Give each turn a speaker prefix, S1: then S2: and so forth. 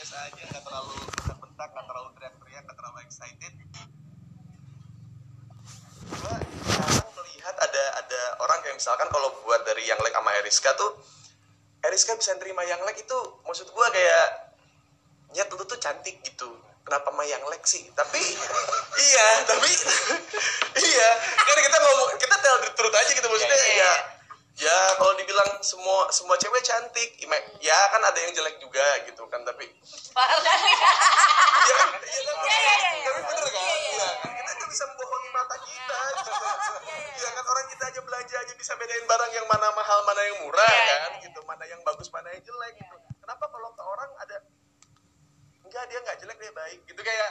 S1: biasa aja nggak terlalu bentak-bentak nggak terlalu teriak-teriak nggak terlalu excited. Gua sekarang melihat ada ada orang kayak misalkan kalau buat dari yang like sama Eriska tuh Eriska bisa nerima yang like itu maksud gua kayak nyet lu tuh cantik gitu. Kenapa mah yang like sih? Tapi iya tapi iya. Kan kita ngomong kita tell the truth aja gitu maksudnya
S2: Iya, iya,
S1: ya ya kalau dibilang semua semua cewek cantik. Ya kan ada yang jelek juga gitu kan tapi
S2: Parah.
S1: iya kan? Iya kan?
S2: Iya, iya, iya.
S1: tapi bener kan? Kan kita nggak bisa membohongi mata kita gitu. iya kan? Orang kita aja belanja aja bisa bedain barang yang mana mahal mana yang murah kan? gitu. Mana yang bagus mana yang jelek gitu. kenapa kalau ke orang ada enggak dia nggak jelek dia baik. Gitu kayak